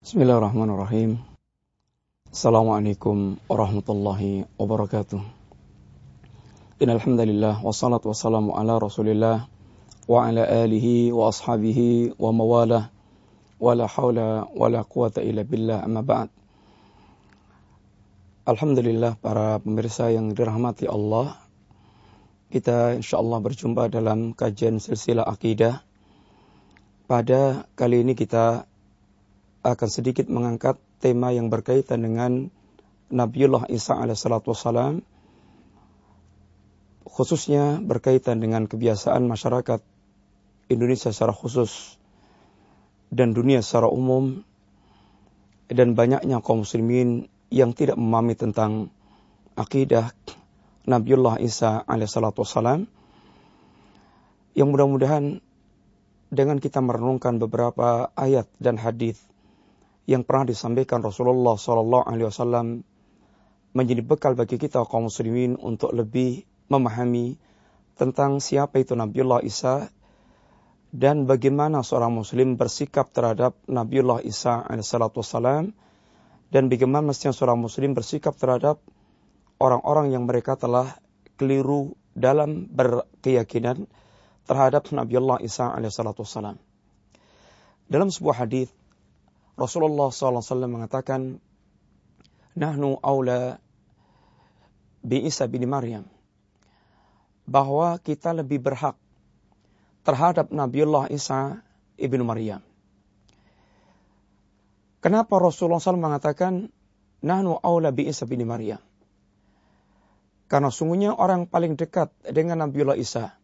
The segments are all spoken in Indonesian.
Bismillahirrahmanirrahim. Assalamualaikum warahmatullahi wabarakatuh. Innalhamdulillah wassalatu wassalamu ala rasulillah wa ala alihi wa ashabihi wa mawalah wa la hawla wa la quwata illa billah amma ba'd. Alhamdulillah para pemirsa yang dirahmati Allah. Kita insyaallah berjumpa dalam kajian silsilah akidah. Pada kali ini kita akan sedikit mengangkat tema yang berkaitan dengan Nabiullah Isa alaihissalatu wassalam khususnya berkaitan dengan kebiasaan masyarakat Indonesia secara khusus dan dunia secara umum dan banyaknya kaum muslimin yang tidak memahami tentang akidah Nabiullah Isa alaihissalatu wassalam. Yang mudah-mudahan dengan kita merenungkan beberapa ayat dan hadis yang pernah disampaikan Rasulullah Sallallahu Alaihi Wasallam menjadi bekal bagi kita kaum muslimin untuk lebih memahami tentang siapa itu Nabiullah Isa dan bagaimana seorang muslim bersikap terhadap Nabiullah Isa alaihissalam dan bagaimana mestinya seorang muslim bersikap terhadap orang-orang yang mereka telah keliru dalam berkeyakinan terhadap Nabiullah Isa alaihissalam. Dalam sebuah hadis Rasulullah SAW mengatakan, Nahnu awla bi Isa bin Maryam. Bahwa kita lebih berhak terhadap Nabiullah Isa ibnu Maryam. Kenapa Rasulullah SAW mengatakan, Nahnu awla bi Isa bin Maryam? Karena sungguhnya orang paling dekat dengan Nabiullah Isa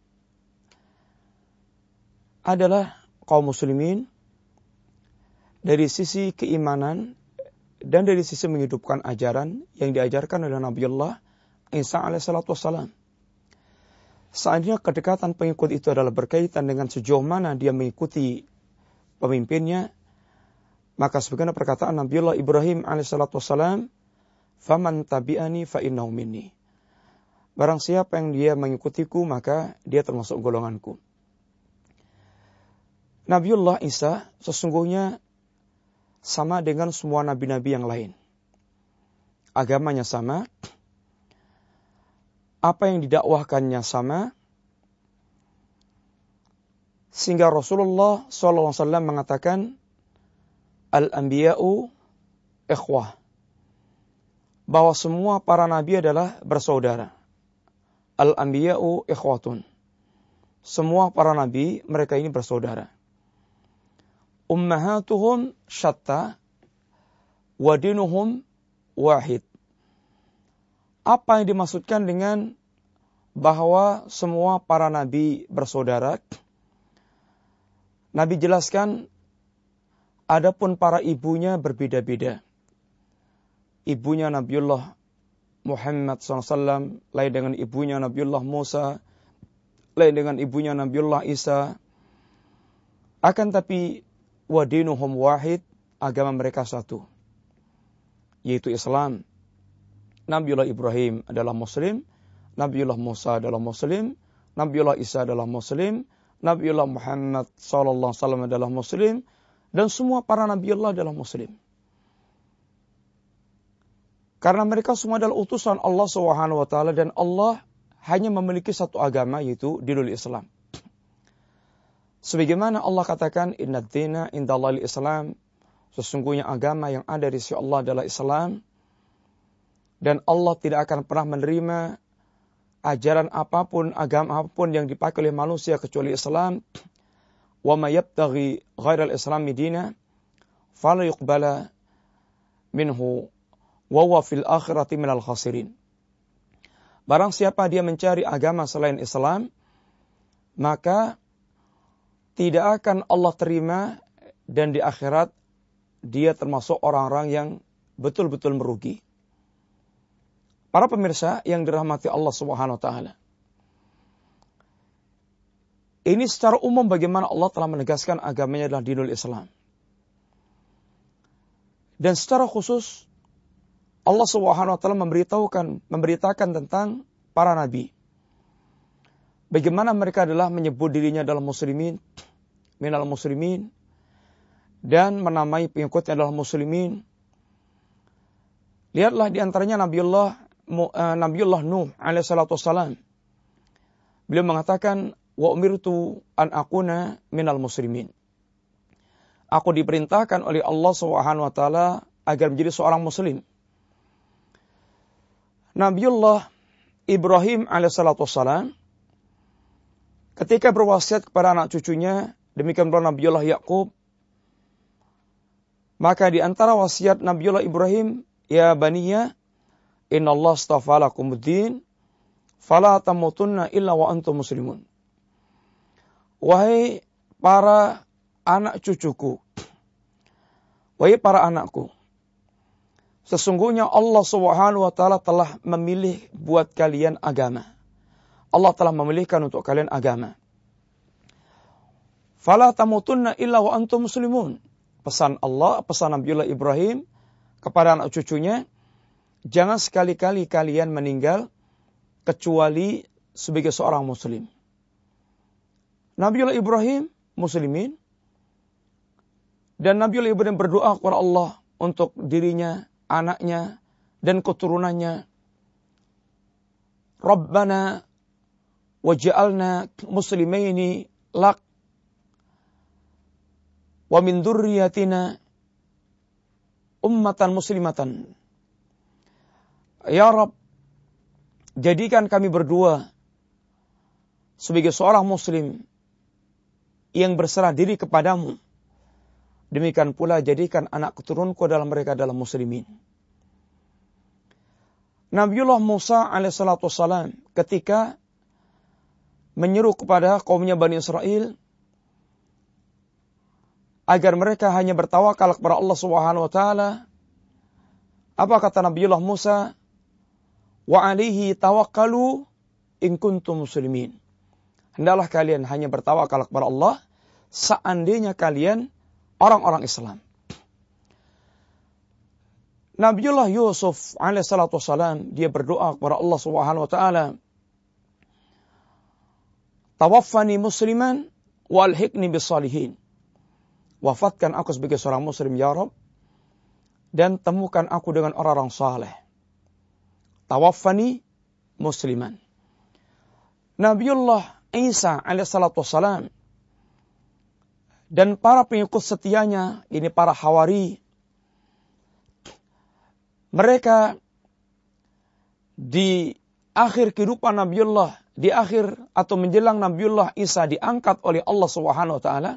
adalah kaum muslimin dari sisi keimanan dan dari sisi menghidupkan ajaran yang diajarkan oleh Nabiullah Isa alaihissalatu wassalam. Seandainya kedekatan pengikut itu adalah berkaitan dengan sejauh mana dia mengikuti pemimpinnya, maka sebagaimana perkataan Nabiullah Ibrahim alaihissalatu wassalam, "Faman tabi'ani fa minni." Barang siapa yang dia mengikutiku, maka dia termasuk golonganku. Nabiullah Isa sesungguhnya sama dengan semua nabi-nabi yang lain. Agamanya sama, apa yang didakwahkannya sama, sehingga Rasulullah SAW mengatakan, Al-Anbiya'u ikhwah. Bahwa semua para nabi adalah bersaudara. Al-Anbiya'u ikhwatun. Semua para nabi, mereka ini bersaudara ummahatuhum syatta wa dinuhum wahid. Apa yang dimaksudkan dengan bahwa semua para nabi bersaudara? Nabi jelaskan adapun para ibunya berbeda-beda. Ibunya Nabiullah Muhammad SAW, lain dengan ibunya Nabiullah Musa, lain dengan ibunya Nabiullah Isa. Akan tapi wadinuhum wahid, agama mereka satu. Yaitu Islam. Nabiullah Ibrahim adalah Muslim, Nabiullah Musa adalah Muslim, Nabiullah Isa adalah Muslim, Nabiullah Muhammad sallallahu alaihi wasallam adalah Muslim, dan semua para Nabiullah adalah Muslim. Karena mereka semua adalah utusan Allah Subhanahu wa taala dan Allah hanya memiliki satu agama yaitu dinul Islam. Sebagaimana Allah katakan, Inna dina indallahil Islam. Sesungguhnya agama yang ada di sisi Allah adalah Islam. Dan Allah tidak akan pernah menerima ajaran apa pun, agama apa pun yang dipakai oleh manusia kecuali Islam. Wa ma yabtaghi ghairal islami dina. Fala yuqbala minhu. Wa wa fil akhirati minal khasirin. Barang siapa dia mencari agama selain Islam, maka tidak akan Allah terima dan di akhirat dia termasuk orang-orang yang betul-betul merugi. Para pemirsa yang dirahmati Allah Subhanahu wa taala. Ini secara umum bagaimana Allah telah menegaskan agamanya adalah dinul Islam. Dan secara khusus Allah Subhanahu wa taala memberitahukan memberitakan tentang para nabi. Bagaimana mereka adalah menyebut dirinya dalam muslimin, minal muslimin, dan menamai pengikutnya adalah muslimin. Lihatlah di antaranya Nabiullah uh, Nabiullah Nuh alaihissalatu wassalam. Beliau mengatakan wa umirtu an akuna minal muslimin. Aku diperintahkan oleh Allah Subhanahu wa taala agar menjadi seorang muslim. Nabiullah Ibrahim alaihissalatu wassalam ketika berwasiat kepada anak cucunya, demikian pula Nabiullah Yakub, maka di antara wasiat Nabiullah Ibrahim, ya baniya, inna Allah astafa fala tamutunna illa wa antum muslimun. Wahai para anak cucuku, wahai para anakku, Sesungguhnya Allah Subhanahu wa taala telah memilih buat kalian agama. Allah telah memilihkan untuk kalian agama. Fala tamutunna illa wa antum muslimun. Pesan Allah, pesan Nabiullah Ibrahim kepada anak cucunya, jangan sekali-kali kalian meninggal kecuali sebagai seorang muslim. Nabiullah Ibrahim muslimin dan Nabiullah Ibrahim berdoa kepada Allah untuk dirinya anaknya, dan keturunannya. Rabbana waj'alna muslimaini lak wa min dzurriyyatina ummatan muslimatan. Ya Rabb, jadikan kami berdua sebagai seorang muslim yang berserah diri kepadamu Demikian pula jadikan anak keturunku dalam mereka dalam muslimin. Nabiullah Musa alaihissalatu wassalam ketika menyeru kepada kaumnya Bani Israel agar mereka hanya bertawakal kepada Allah Subhanahu wa taala. Apa kata Nabiullah Musa? Wa alihi tawakkalu in kuntum muslimin. Hendaklah kalian hanya bertawakal kepada Allah seandainya kalian orang-orang Islam. Nabiullah Yusuf alaihissalatu wassalam, dia berdoa kepada Allah subhanahu wa ta'ala. Tawaffani musliman walhikni bisalihin. Wafatkan aku sebagai seorang muslim ya Rabb. Dan temukan aku dengan orang-orang saleh. Tawaffani musliman. Nabiullah Isa alaihissalatu wassalam dan para pengikut setianya, ini para hawari, mereka di akhir kehidupan Nabiullah, di akhir atau menjelang Nabiullah Isa diangkat oleh Allah Subhanahu wa taala.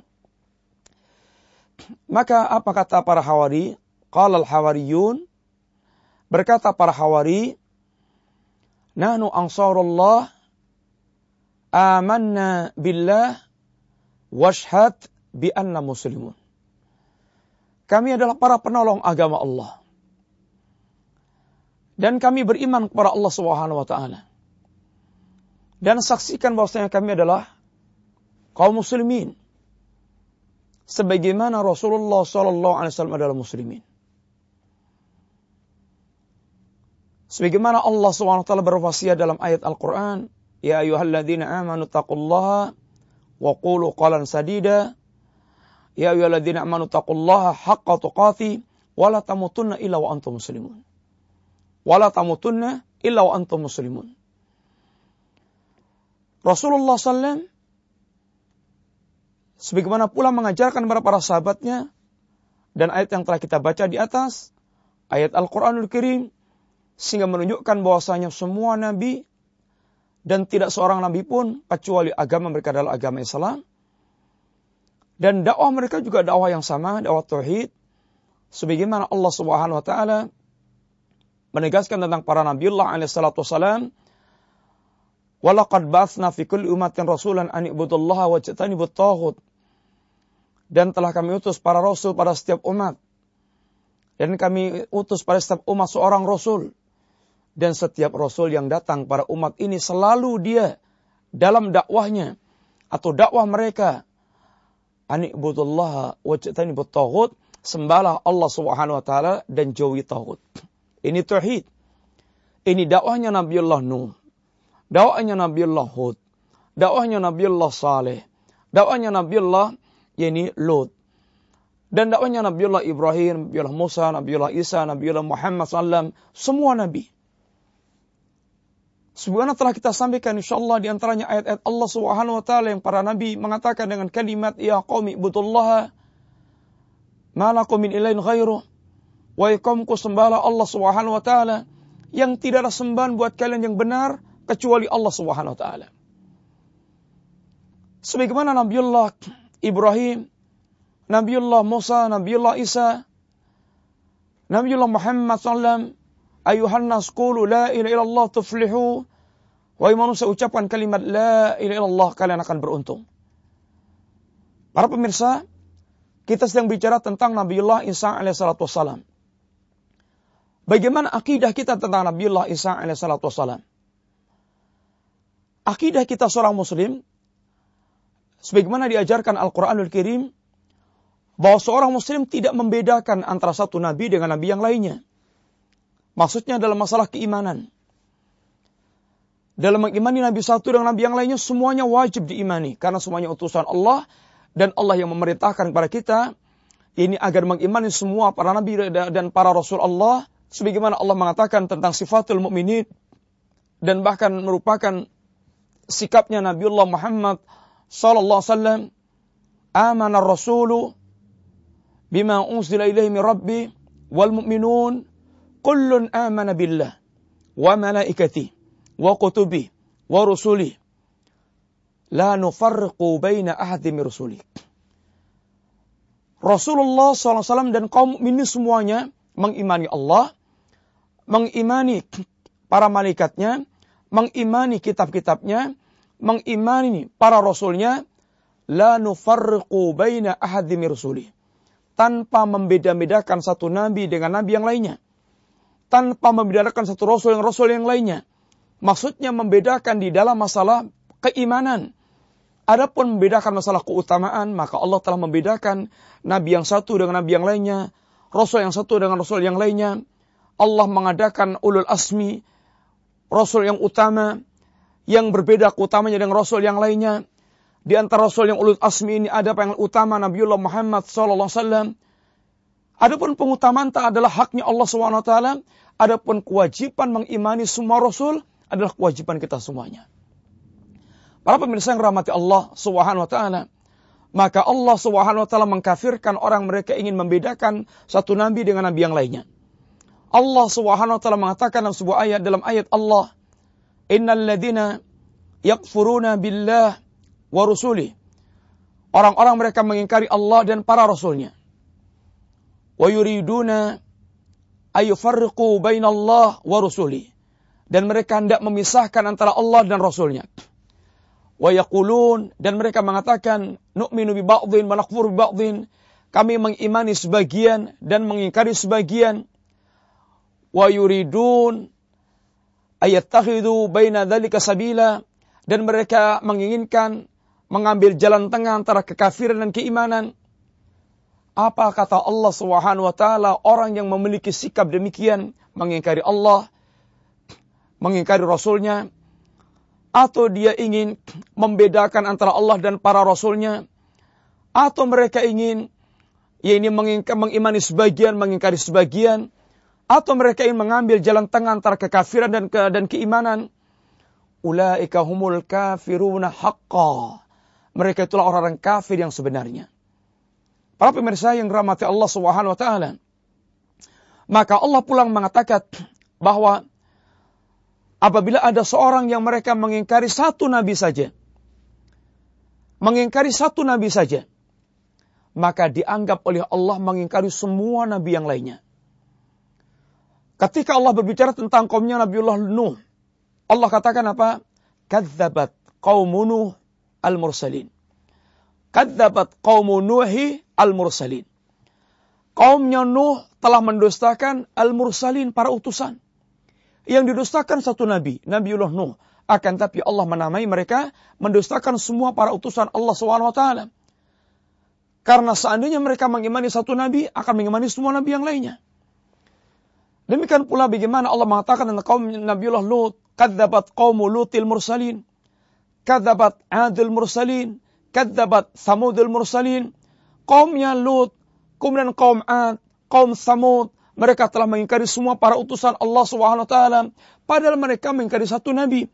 Maka apa kata para hawari? Qala al-hawariyun berkata para hawari, "Nahnu ansarullah amanna billah washhad bi anna muslimun. Kami adalah para penolong agama Allah. Dan kami beriman kepada Allah Subhanahu wa taala. Dan saksikan bahwasanya kami adalah kaum muslimin. Sebagaimana Rasulullah sallallahu alaihi wasallam adalah muslimin. Sebagaimana Allah Subhanahu wa taala berwasiat dalam ayat Al-Qur'an, "Ya ayyuhalladzina amanu taqullaha wa qulu qalan sadida Ya ayyuhalladzina amanu taqullaha haqqa tuqati wa la tamutunna illa wa antum muslimun. Wa la tamutunna illa wa antum muslimun. Rasulullah SAW sebagaimana pula mengajarkan kepada para sahabatnya dan ayat yang telah kita baca di atas, ayat Al-Quranul Karim, sehingga menunjukkan bahwasanya semua nabi dan tidak seorang nabi pun kecuali agama mereka adalah agama Islam, dan dakwah mereka juga dakwah yang sama, dakwah tauhid. Sebagaimana Allah Subhanahu wa taala menegaskan tentang para nabiullah alaihi salatu wasalam, "Walaqad ba'atsna fi kulli ummatin rasulan an ibudullaha wa tajtanibut taghut." Dan telah kami utus para rasul pada setiap umat. Dan kami utus pada setiap umat seorang rasul. Dan setiap rasul yang datang pada umat ini selalu dia dalam dakwahnya atau dakwah mereka Ani'budullaha wajtani taghut. Sembahlah Allah subhanahu wa ta'ala dan jauhi taghut. Ini tauhid. Ini dakwahnya Nabiullah Nuh. Dakwahnya Nabiullah Hud. Dakwahnya Nabiullah Saleh. Dakwahnya Nabiullah yani Lut. Dan dakwanya Nabiullah Ibrahim, Nabiullah Musa, Nabiullah Isa, Nabiullah Muhammad SAW, semua nabi. Sebenarnya telah kita sampaikan insyaAllah di antaranya ayat-ayat Allah Subhanahu wa taala yang para nabi mengatakan dengan kalimat ya qaumi ibudullah malakum min ilain ghairu wa iqamku sembahlah Allah Subhanahu wa taala yang tidak ada sembahan buat kalian yang benar kecuali Allah Subhanahu wa taala. Sebagaimana Nabiullah Ibrahim Nabiullah Musa, Nabiullah Isa, Nabiullah Muhammad sallam, ayuhan nas qulu la ilaha illallah tuflihu. Wahai manusia ucapkan kalimat la ilaha illallah kalian akan beruntung. Para pemirsa, kita sedang bicara tentang Nabiullah Isa alaihissalatu wassalam. Bagaimana akidah kita tentang Nabiullah Isa alaihissalatu wassalam? Akidah kita seorang muslim sebagaimana diajarkan Al-Qur'anul Karim bahwa seorang muslim tidak membedakan antara satu nabi dengan nabi yang lainnya. Maksudnya dalam masalah keimanan. Dalam mengimani nabi satu dengan nabi yang lainnya semuanya wajib diimani karena semuanya utusan Allah dan Allah yang memerintahkan kepada kita ini agar mengimani semua para nabi dan para rasul Allah sebagaimana Allah mengatakan tentang sifatul mukminin dan bahkan merupakan sikapnya Nabiullah Muhammad sallallahu alaihi wasallam amana rasulu bima unzila ilaihi min rabbi wal mu'minun kullun amana billah wa malaikati wa kutubi wa rusuli la nufarriqu baina ahadin min rusuli Rasulullah SAW dan kaum mukminin semuanya mengimani Allah, mengimani para malaikatnya, mengimani kitab-kitabnya, mengimani para rasulnya, la nufarriqu baina ahadin min rusuli tanpa membeda-bedakan satu nabi dengan nabi yang lainnya. Tanpa membedakan satu rasul dengan rasul yang lainnya. Maksudnya membedakan di dalam masalah keimanan. Adapun membedakan masalah keutamaan, maka Allah telah membedakan nabi yang satu dengan nabi yang lainnya, rasul yang satu dengan rasul yang lainnya. Allah mengadakan ulul asmi, rasul yang utama, yang berbeda keutamanya dengan rasul yang lainnya. Di antara Rasul yang ulul asmi ini ada yang utama Nabiullah Muhammad SAW. Adapun pengutamaan tak adalah haknya Allah SWT. Adapun kewajiban mengimani semua Rasul adalah kewajiban kita semuanya. Para pemirsa yang rahmati Allah SWT. Maka Allah SWT mengkafirkan orang mereka ingin membedakan satu nabi dengan nabi yang lainnya. Allah SWT mengatakan dalam sebuah ayat dalam ayat Allah, Innal ladina yakfuruna billah wa rusuli. Orang-orang mereka mengingkari Allah dan para rasulnya. Wa yuriduna ayufarriqu bainallah wa rusuli. Dan mereka hendak memisahkan antara Allah dan rasulnya. Wa yaqulun dan mereka mengatakan nu'minu bi ba'dhin wa nakfur bi ba'dhin. Kami mengimani sebagian dan mengingkari sebagian. Wa yuridun ayattakhidhu baina dzalika sabila. Dan mereka menginginkan mengambil jalan tengah antara kekafiran dan keimanan. Apa kata Allah Subhanahu wa taala? Orang yang memiliki sikap demikian mengingkari Allah, mengingkari rasulnya. Atau dia ingin membedakan antara Allah dan para rasulnya. Atau mereka ingin ya ini mengimani sebagian, mengingkari sebagian atau mereka ingin mengambil jalan tengah antara kekafiran dan ke, dan keimanan. Ulaika humul kafiruna haqqa. Mereka itulah orang-orang kafir yang sebenarnya. Para pemirsa yang rahmati Allah Subhanahu wa taala. Maka Allah pulang mengatakan bahwa apabila ada seorang yang mereka mengingkari satu nabi saja, mengingkari satu nabi saja, maka dianggap oleh Allah mengingkari semua nabi yang lainnya. Ketika Allah berbicara tentang kaumnya Nabiullah Nuh, Allah katakan apa? Kadzabat qaumu Nuh al-mursalin. Kadzabat qaumu Nuhi al-mursalin. Kaumnya Nuh telah mendustakan al-mursalin para utusan. Yang didustakan satu nabi, Nabiullah Nuh. Akan tapi Allah menamai mereka mendustakan semua para utusan Allah SWT. Karena seandainya mereka mengimani satu nabi, akan mengimani semua nabi yang lainnya. Demikian pula bagaimana Allah mengatakan tentang kaum Nabiullah Lut, kadzabat qaumu Lutil mursalin. Kadzabat Adil mursalin, kadzabat Samudul mursalin. Kaumnya Lut kemudian kaum Ad, kaum Samud, mereka telah mengingkari semua para utusan Allah Subhanahu taala, padahal mereka mengingkari satu nabi.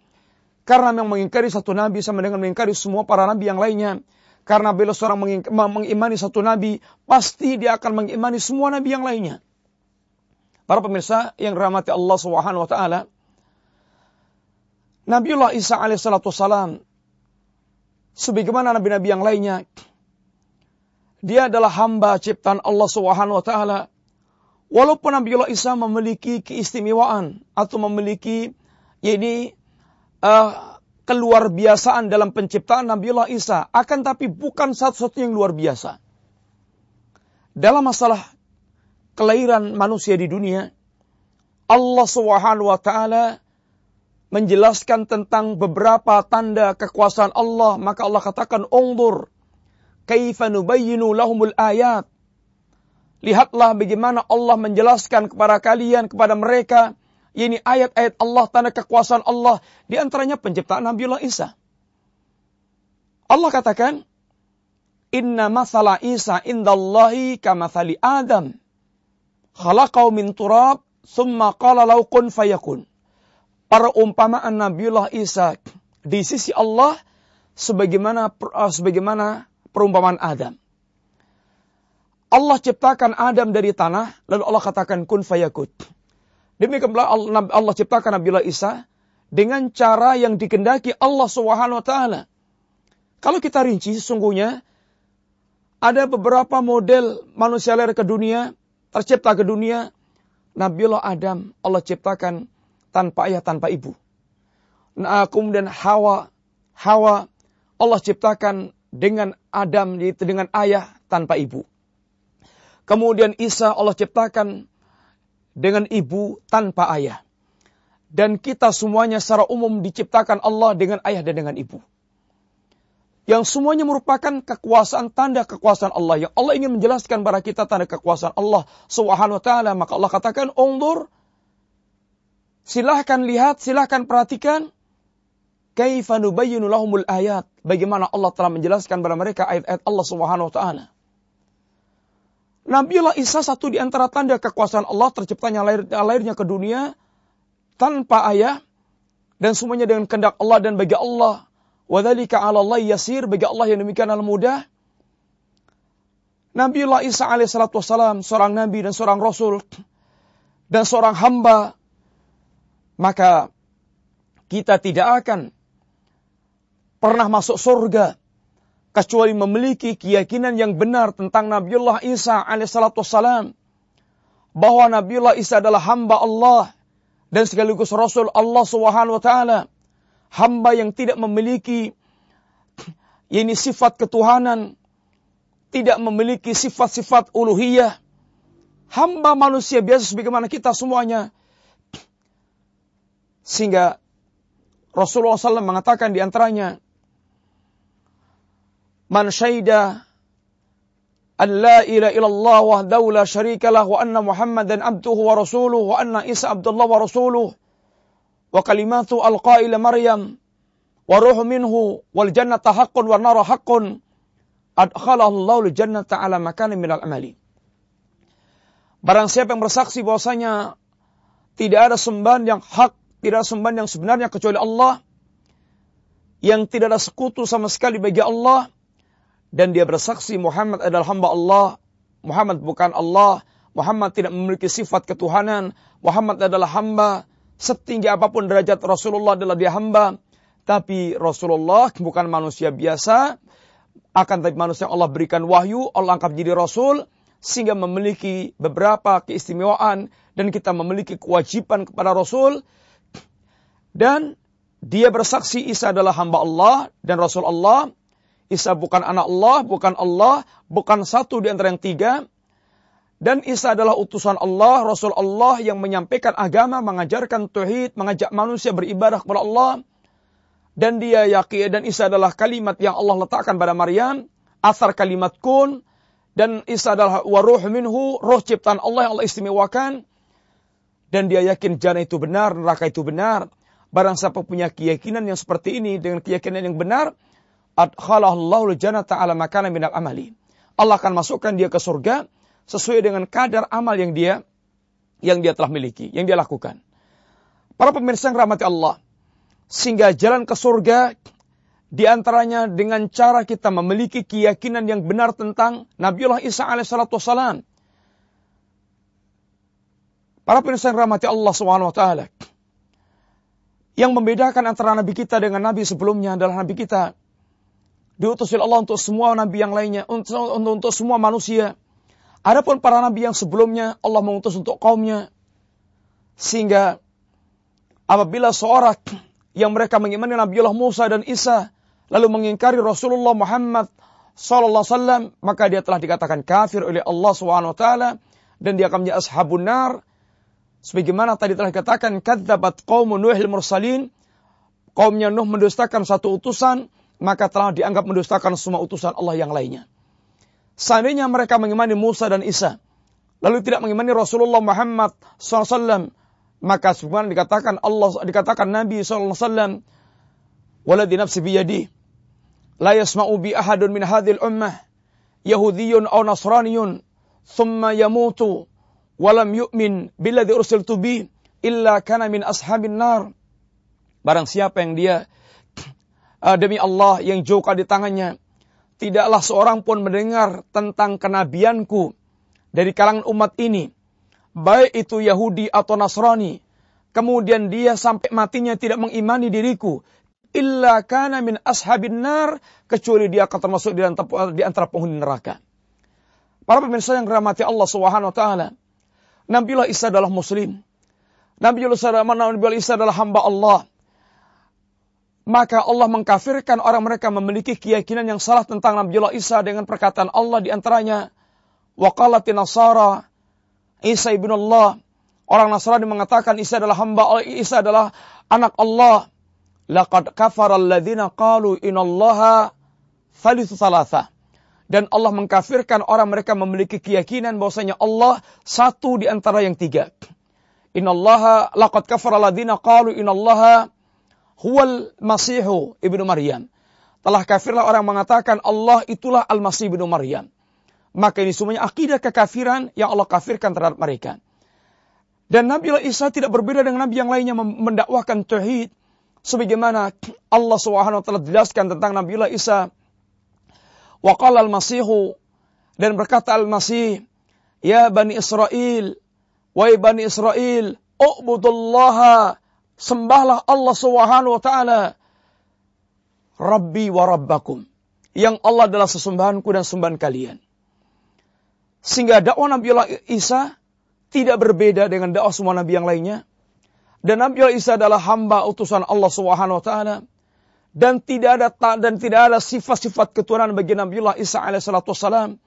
Karena yang mengingkari satu nabi sama dengan mengingkari semua para nabi yang lainnya. Karena bila seorang mengimani satu nabi, pasti dia akan mengimani semua nabi yang lainnya. Para pemirsa yang rahmati Allah Subhanahu wa taala, Nabiullah Isa alaihissalatu wassalam sebagaimana nabi-nabi yang lainnya dia adalah hamba ciptaan Allah Subhanahu wa taala. Walaupun Nabiullah Isa memiliki keistimewaan atau memiliki ini uh, keluar biasaan dalam penciptaan Nabiullah Isa, akan tapi bukan satu-satunya yang luar biasa. Dalam masalah kelahiran manusia di dunia, Allah Subhanahu wa taala menjelaskan tentang beberapa tanda kekuasaan Allah, maka Allah katakan, "Ungdur kaifa nubayyinu lahumul ayat." Lihatlah bagaimana Allah menjelaskan kepada kalian, kepada mereka, ini ayat-ayat Allah, tanda kekuasaan Allah. Di antaranya penciptaan Nabiullah Isa. Allah katakan, Inna masala Isa indallahi kamathali Adam. Khalaqau min turab, summa qala lau kun fayakun. Perumpamaan Nabiullah Isa di sisi Allah sebagaimana uh, sebagaimana perumpamaan Adam. Allah ciptakan Adam dari tanah, lalu Allah katakan kun fayakun. Demikian Allah ciptakan Nabiullah Isa dengan cara yang dikendaki Allah Subhanahu wa taala. Kalau kita rinci sesungguhnya ada beberapa model manusia lahir ke dunia, tercipta ke dunia. Nabiullah Adam Allah ciptakan tanpa ayah, tanpa ibu. Nah, kemudian Hawa, Hawa Allah ciptakan dengan Adam yaitu dengan ayah tanpa ibu. Kemudian Isa Allah ciptakan dengan ibu tanpa ayah. Dan kita semuanya secara umum diciptakan Allah dengan ayah dan dengan ibu. Yang semuanya merupakan kekuasaan tanda kekuasaan Allah. Yang Allah ingin menjelaskan kepada kita tanda kekuasaan Allah subhanahu wa ta'ala. Maka Allah katakan, Ungdur, silahkan lihat, silahkan perhatikan. Kaifa nubayyinu lahumul ayat. Bagaimana Allah telah menjelaskan kepada mereka ayat-ayat Allah subhanahu wa ta'ala. Nabiullah Isa satu di antara tanda kekuasaan Allah terciptanya lahir, lahirnya ke dunia tanpa ayah dan semuanya dengan kehendak Allah dan bagi Allah wadzalika 'ala Allah yasir bagi Allah yang demikian al mudah. Nabiullah Isa alaihissalatu wassalam seorang nabi dan seorang rasul dan seorang hamba maka kita tidak akan pernah masuk surga kecuali memiliki keyakinan yang benar tentang Nabiullah Isa alaihissalatu wassalam bahwa Nabiullah Isa adalah hamba Allah dan sekaligus Rasul Allah Subhanahu wa taala hamba yang tidak memiliki ini sifat ketuhanan tidak memiliki sifat-sifat uluhiyah. Hamba manusia biasa sebagaimana kita semuanya. Sehingga Rasulullah SAW mengatakan di antaranya man syaida an la ilaha illallah wahdahu la syarika lah wa anna muhammadan abduhu wa rasuluh wa anna isa abdullah wa rasuluh wa kalimatu alqa ila maryam. Wa ruhu minhu wal jannata haqqun wa nara haqqun. Adkhalahu Allahu jannata ala makanin minal amali. Barang siapa yang bersaksi bahwasanya tidak ada sembahan yang hak, tidak ada sembahan yang sebenarnya kecuali Allah, yang tidak ada sekutu sama sekali bagi Allah, dan dia bersaksi Muhammad adalah hamba Allah, Muhammad bukan Allah, Muhammad tidak memiliki sifat ketuhanan, Muhammad adalah hamba, setinggi apa pun derajat Rasulullah adalah dia hamba, tapi Rasulullah bukan manusia biasa, akan tapi manusia yang Allah berikan wahyu, Allah angkat jadi Rasul, sehingga memiliki beberapa keistimewaan, dan kita memiliki kewajiban kepada Rasul, dan dia bersaksi Isa adalah hamba Allah dan Rasul Allah, Isa bukan anak Allah, bukan Allah, bukan satu di antara yang tiga. Dan Isa adalah utusan Allah, Rasul Allah yang menyampaikan agama, mengajarkan tauhid, mengajak manusia beribadah kepada Allah. Dan dia yakin dan Isa adalah kalimat yang Allah letakkan pada Maryam, asar kalimat kun, dan Isa adalah waruh minhu, roh ciptaan Allah yang Allah istimewakan. Dan dia yakin jannah itu benar, neraka itu benar. Barang siapa punya keyakinan yang seperti ini dengan keyakinan yang benar, adkhalahullahu jannata ala makana minal amali. Allah akan masukkan dia ke surga sesuai dengan kadar amal yang dia yang dia telah miliki, yang dia lakukan. Para pemirsa yang rahmati Allah, sehingga jalan ke surga di antaranya dengan cara kita memiliki keyakinan yang benar tentang Nabiullah Isa alaihissalatu wassalam. Para pemirsa yang rahmati Allah subhanahu wa ta'ala. Yang membedakan antara Nabi kita dengan Nabi sebelumnya adalah Nabi kita diutus oleh Allah untuk semua Nabi yang lainnya, untuk, untuk, untuk semua manusia. Adapun para Nabi yang sebelumnya Allah mengutus untuk kaumnya. Sehingga apabila seorang yang mereka mengimani Nabiullah Musa dan Isa lalu mengingkari Rasulullah Muhammad sallallahu alaihi wasallam maka dia telah dikatakan kafir oleh Allah Subhanahu wa taala dan dia akan menjadi ashabun nar. Sebagaimana tadi telah dikatakan kadzabat qaum Nuhil mursalin. Kaumnya Nuh mendustakan satu utusan maka telah dianggap mendustakan semua utusan Allah yang lainnya seandainya mereka mengimani Musa dan Isa lalu tidak mengimani Rasulullah Muhammad SAW maka sebagaimana dikatakan Allah dikatakan Nabi SAW Waladhi nafsi biyadih. La yasma'u bi ahadun min hadhil ummah. Yahudiyun aw nasraniyun. Thumma yamutu. Walam yu'min billadhi ursiltu bi. Illa kana min ashabin nar. Barang siapa yang dia uh, demi Allah yang jauh di tangannya. Tidaklah seorang pun mendengar tentang kenabianku dari kalangan umat ini. Baik itu Yahudi atau Nasrani. Kemudian dia sampai matinya tidak mengimani diriku illa kana min ashabin nar kecuali dia akan termasuk di antara, penghuni neraka. Para pemirsa yang rahmati Allah Subhanahu wa taala. Nabiullah Isa adalah muslim. Nabiullah Isa adalah hamba Allah. Maka Allah mengkafirkan orang mereka memiliki keyakinan yang salah tentang Nabiullah Isa dengan perkataan Allah di antaranya waqalati nasara Isa ibn Allah. Orang Nasrani mengatakan Isa adalah hamba Allah, Isa adalah anak Allah. Laqad kafara alladhina qalu inallaha thalithu thalatha. Dan Allah mengkafirkan orang mereka memiliki keyakinan bahwasanya Allah satu di antara yang tiga. Inallaha laqad kafara alladhina qalu inallaha huwal masihu ibnu Maryam. Telah kafirlah orang mengatakan Allah itulah al-masih ibnu Maryam. Maka ini semuanya akidah kekafiran yang Allah kafirkan terhadap mereka. Dan Nabi Isa tidak berbeda dengan Nabi yang lainnya mendakwahkan tauhid, sebagaimana Allah Subhanahu wa taala jelaskan tentang Nabiullah Isa. Wa qala al-Masihu dan berkata al-Masih, "Ya Bani Israel, wahai Bani Israel, ubudullaha, sembahlah Allah Subhanahu wa taala, Rabbi wa Rabbakum." Yang Allah adalah sesembahanku dan sembahan kalian. Sehingga dakwah Nabiullah Isa tidak berbeda dengan dakwah semua nabi yang lainnya. Dan Nabi Isa adalah hamba utusan Allah Subhanahu wa taala dan tidak ada dan tidak ada sifat-sifat keturunan bagi Nabi Isa alaihissalatu wassalam.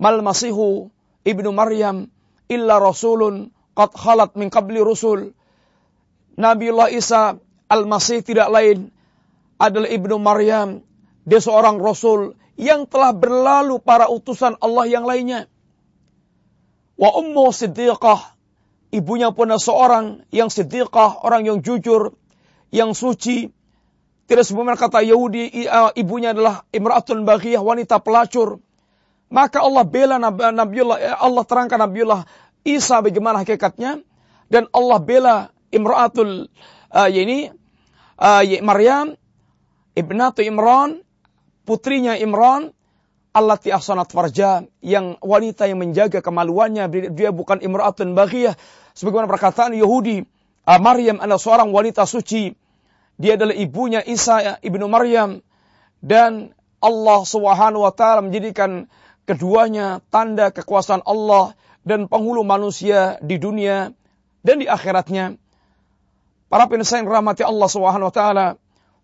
Mal Masihu ibnu Maryam illa rasulun qad khalat min qabli rusul. Nabiullah Isa al-Masih tidak lain adalah ibnu Maryam. Dia seorang rasul yang telah berlalu para utusan Allah yang lainnya. Wa ummu siddiqah Ibunya pun adalah seorang yang siddiqah, orang yang jujur, yang suci. Tidak sebagaimana kata Yahudi, ibunya adalah imra'atun baghiyah, wanita pelacur. Maka Allah bela Nabiullah, Allah terangkan Nabiullah Isa bagaimana hakikatnya. Dan Allah bela imra'atul uh, ini, uh, Maryam, ibnatu Imran, putrinya Imran, allati ahsanat farja yang wanita yang menjaga kemaluannya dia bukan imra'atun baghiyah sebagaimana perkataan Yahudi uh, Maryam adalah seorang wanita suci. Dia adalah ibunya Isa ibnu Maryam. Dan Allah Subhanahu wa taala menjadikan keduanya tanda kekuasaan Allah dan penghulu manusia di dunia dan di akhiratnya para pemirsa yang rahmati Allah Subhanahu wa taala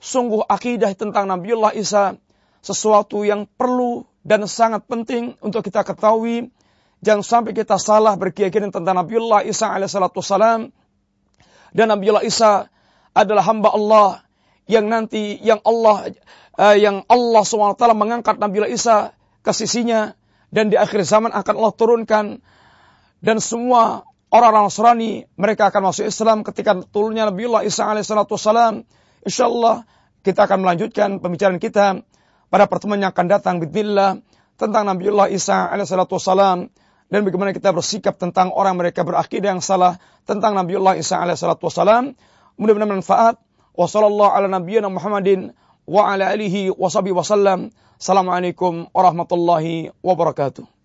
sungguh akidah tentang Nabiullah Isa sesuatu yang perlu dan sangat penting untuk kita ketahui. Jangan sampai kita salah berkeyakinan tentang Nabiullah Isa alaihissalatu wassalam. Dan Nabiullah Isa adalah hamba Allah yang nanti yang Allah uh, yang Allah SWT mengangkat Nabiullah Isa ke sisinya. Dan di akhir zaman akan Allah turunkan. Dan semua orang-orang Nasrani mereka akan masuk Islam ketika turunnya Nabiullah Isa alaihissalatu wassalam. Insyaallah kita akan melanjutkan pembicaraan kita pada pertemuan yang akan datang bismillah tentang Nabiullah Isa alaihissalatu dan bagaimana kita bersikap tentang orang mereka berakidah yang salah tentang Nabiullah Isa alaihissalatu. Mudah-mudahan bermanfaat. Wassallallahu ala Muhammadin wa ala alihi wa wasallam. Assalamualaikum warahmatullahi wabarakatuh.